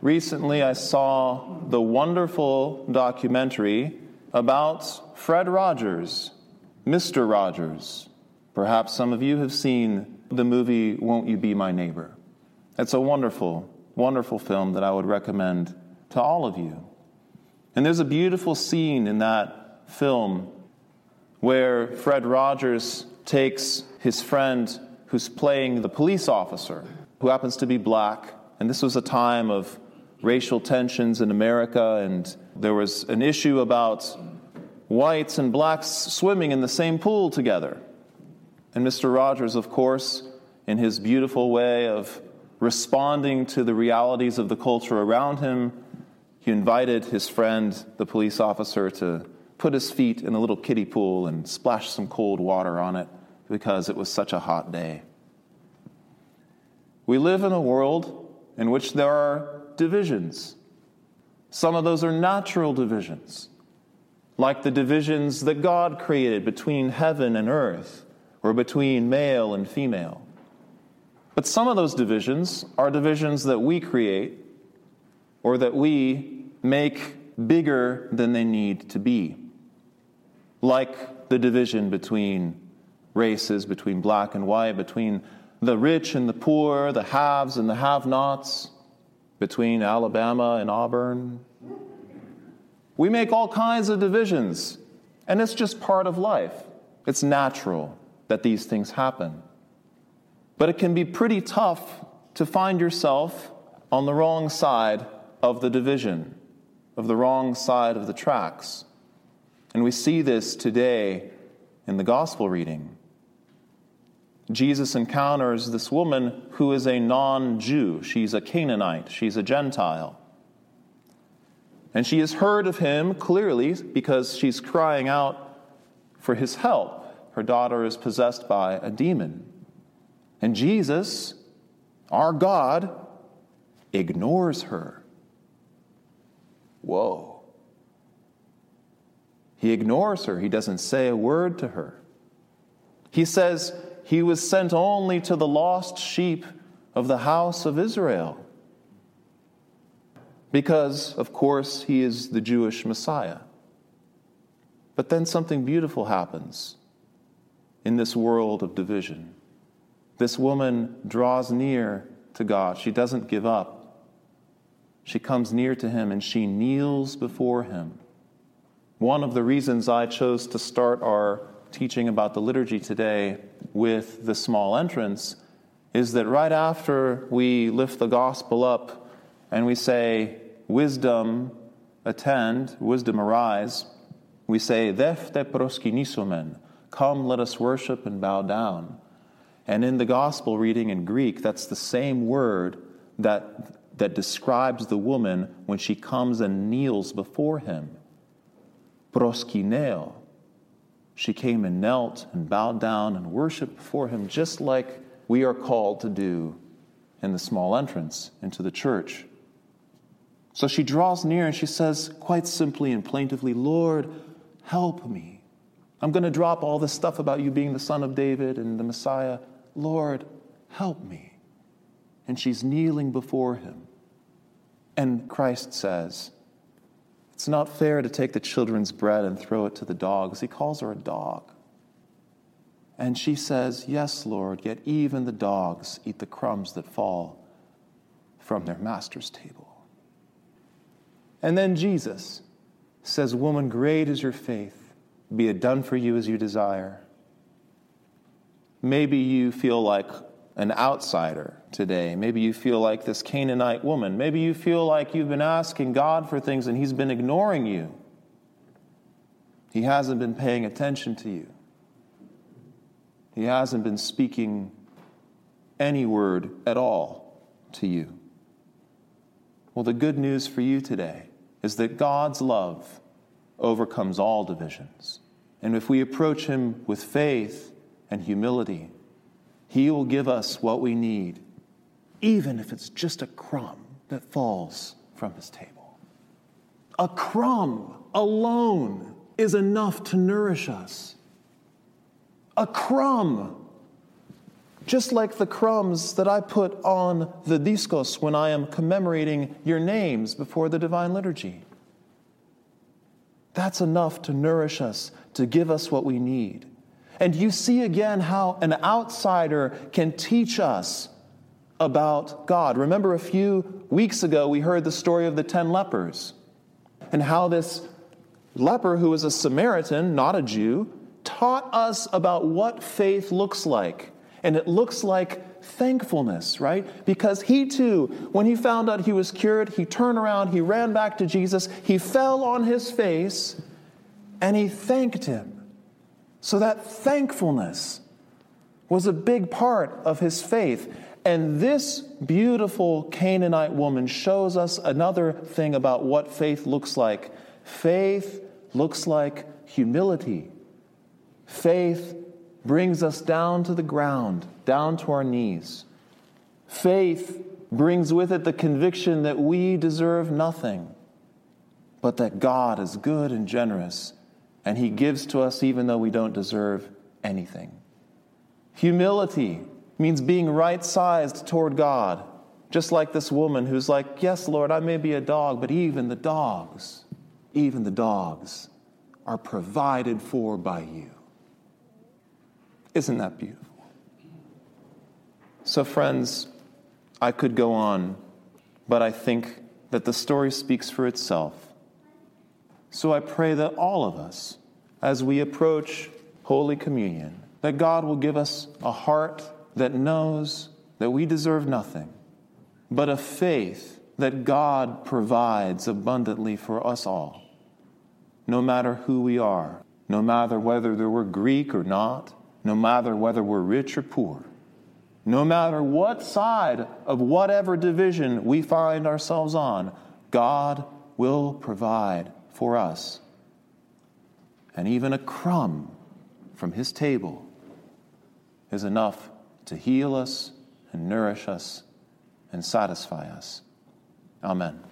recently I saw the wonderful documentary about Fred Rogers, Mr. Rogers. Perhaps some of you have seen the movie Won't You Be My Neighbor. It's a wonderful, wonderful film that I would recommend to all of you. And there's a beautiful scene in that film where Fred Rogers takes his friend who's playing the police officer, who happens to be black. And this was a time of racial tensions in America, and there was an issue about whites and blacks swimming in the same pool together. And Mr. Rogers, of course, in his beautiful way of responding to the realities of the culture around him, he invited his friend, the police officer, to put his feet in a little kiddie pool and splash some cold water on it because it was such a hot day. We live in a world in which there are divisions. Some of those are natural divisions, like the divisions that God created between heaven and earth, or between male and female. But some of those divisions are divisions that we create or that we make bigger than they need to be, like the division between races, between black and white, between the rich and the poor, the haves and the have nots, between Alabama and Auburn. We make all kinds of divisions, and it's just part of life. It's natural that these things happen. But it can be pretty tough to find yourself on the wrong side of the division, of the wrong side of the tracks. And we see this today in the gospel reading. Jesus encounters this woman who is a non Jew. She's a Canaanite, she's a Gentile. And she has heard of him clearly because she's crying out for his help. Her daughter is possessed by a demon. And Jesus, our God, ignores her. Whoa. He ignores her. He doesn't say a word to her. He says, he was sent only to the lost sheep of the house of Israel. Because, of course, he is the Jewish Messiah. But then something beautiful happens in this world of division. This woman draws near to God. She doesn't give up. She comes near to him and she kneels before him. One of the reasons I chose to start our teaching about the liturgy today with the small entrance is that right after we lift the gospel up and we say, Wisdom attend, wisdom arise, we say, Defte proskinisumen, come let us worship and bow down. And in the gospel reading in Greek, that's the same word that, that describes the woman when she comes and kneels before him. Proskineo. She came and knelt and bowed down and worshiped before him, just like we are called to do in the small entrance into the church. So she draws near and she says, quite simply and plaintively, Lord, help me. I'm going to drop all this stuff about you being the son of David and the Messiah. Lord, help me. And she's kneeling before him. And Christ says, it's not fair to take the children's bread and throw it to the dogs. He calls her a dog. And she says, Yes, Lord, yet even the dogs eat the crumbs that fall from their master's table. And then Jesus says, Woman, great is your faith. Be it done for you as you desire. Maybe you feel like an outsider today. Maybe you feel like this Canaanite woman. Maybe you feel like you've been asking God for things and He's been ignoring you. He hasn't been paying attention to you. He hasn't been speaking any word at all to you. Well, the good news for you today is that God's love overcomes all divisions. And if we approach Him with faith and humility, he will give us what we need, even if it's just a crumb that falls from His table. A crumb alone is enough to nourish us. A crumb. just like the crumbs that I put on the discos when I am commemorating your names before the divine liturgy. That's enough to nourish us, to give us what we need. And you see again how an outsider can teach us about God. Remember, a few weeks ago, we heard the story of the ten lepers and how this leper, who was a Samaritan, not a Jew, taught us about what faith looks like. And it looks like thankfulness, right? Because he too, when he found out he was cured, he turned around, he ran back to Jesus, he fell on his face, and he thanked him. So that thankfulness was a big part of his faith. And this beautiful Canaanite woman shows us another thing about what faith looks like. Faith looks like humility. Faith brings us down to the ground, down to our knees. Faith brings with it the conviction that we deserve nothing, but that God is good and generous, and He gives to us even though we don't deserve anything. Humility means being right sized toward God, just like this woman who's like, Yes, Lord, I may be a dog, but even the dogs, even the dogs are provided for by you. Isn't that beautiful? So, friends, I could go on, but I think that the story speaks for itself. So I pray that all of us, as we approach Holy Communion, that God will give us a heart that knows that we deserve nothing, but a faith that God provides abundantly for us all, no matter who we are, no matter whether we're Greek or not, no matter whether we're rich or poor, no matter what side of whatever division we find ourselves on, God will provide for us. And even a crumb from His table is enough to heal us and nourish us and satisfy us. Amen.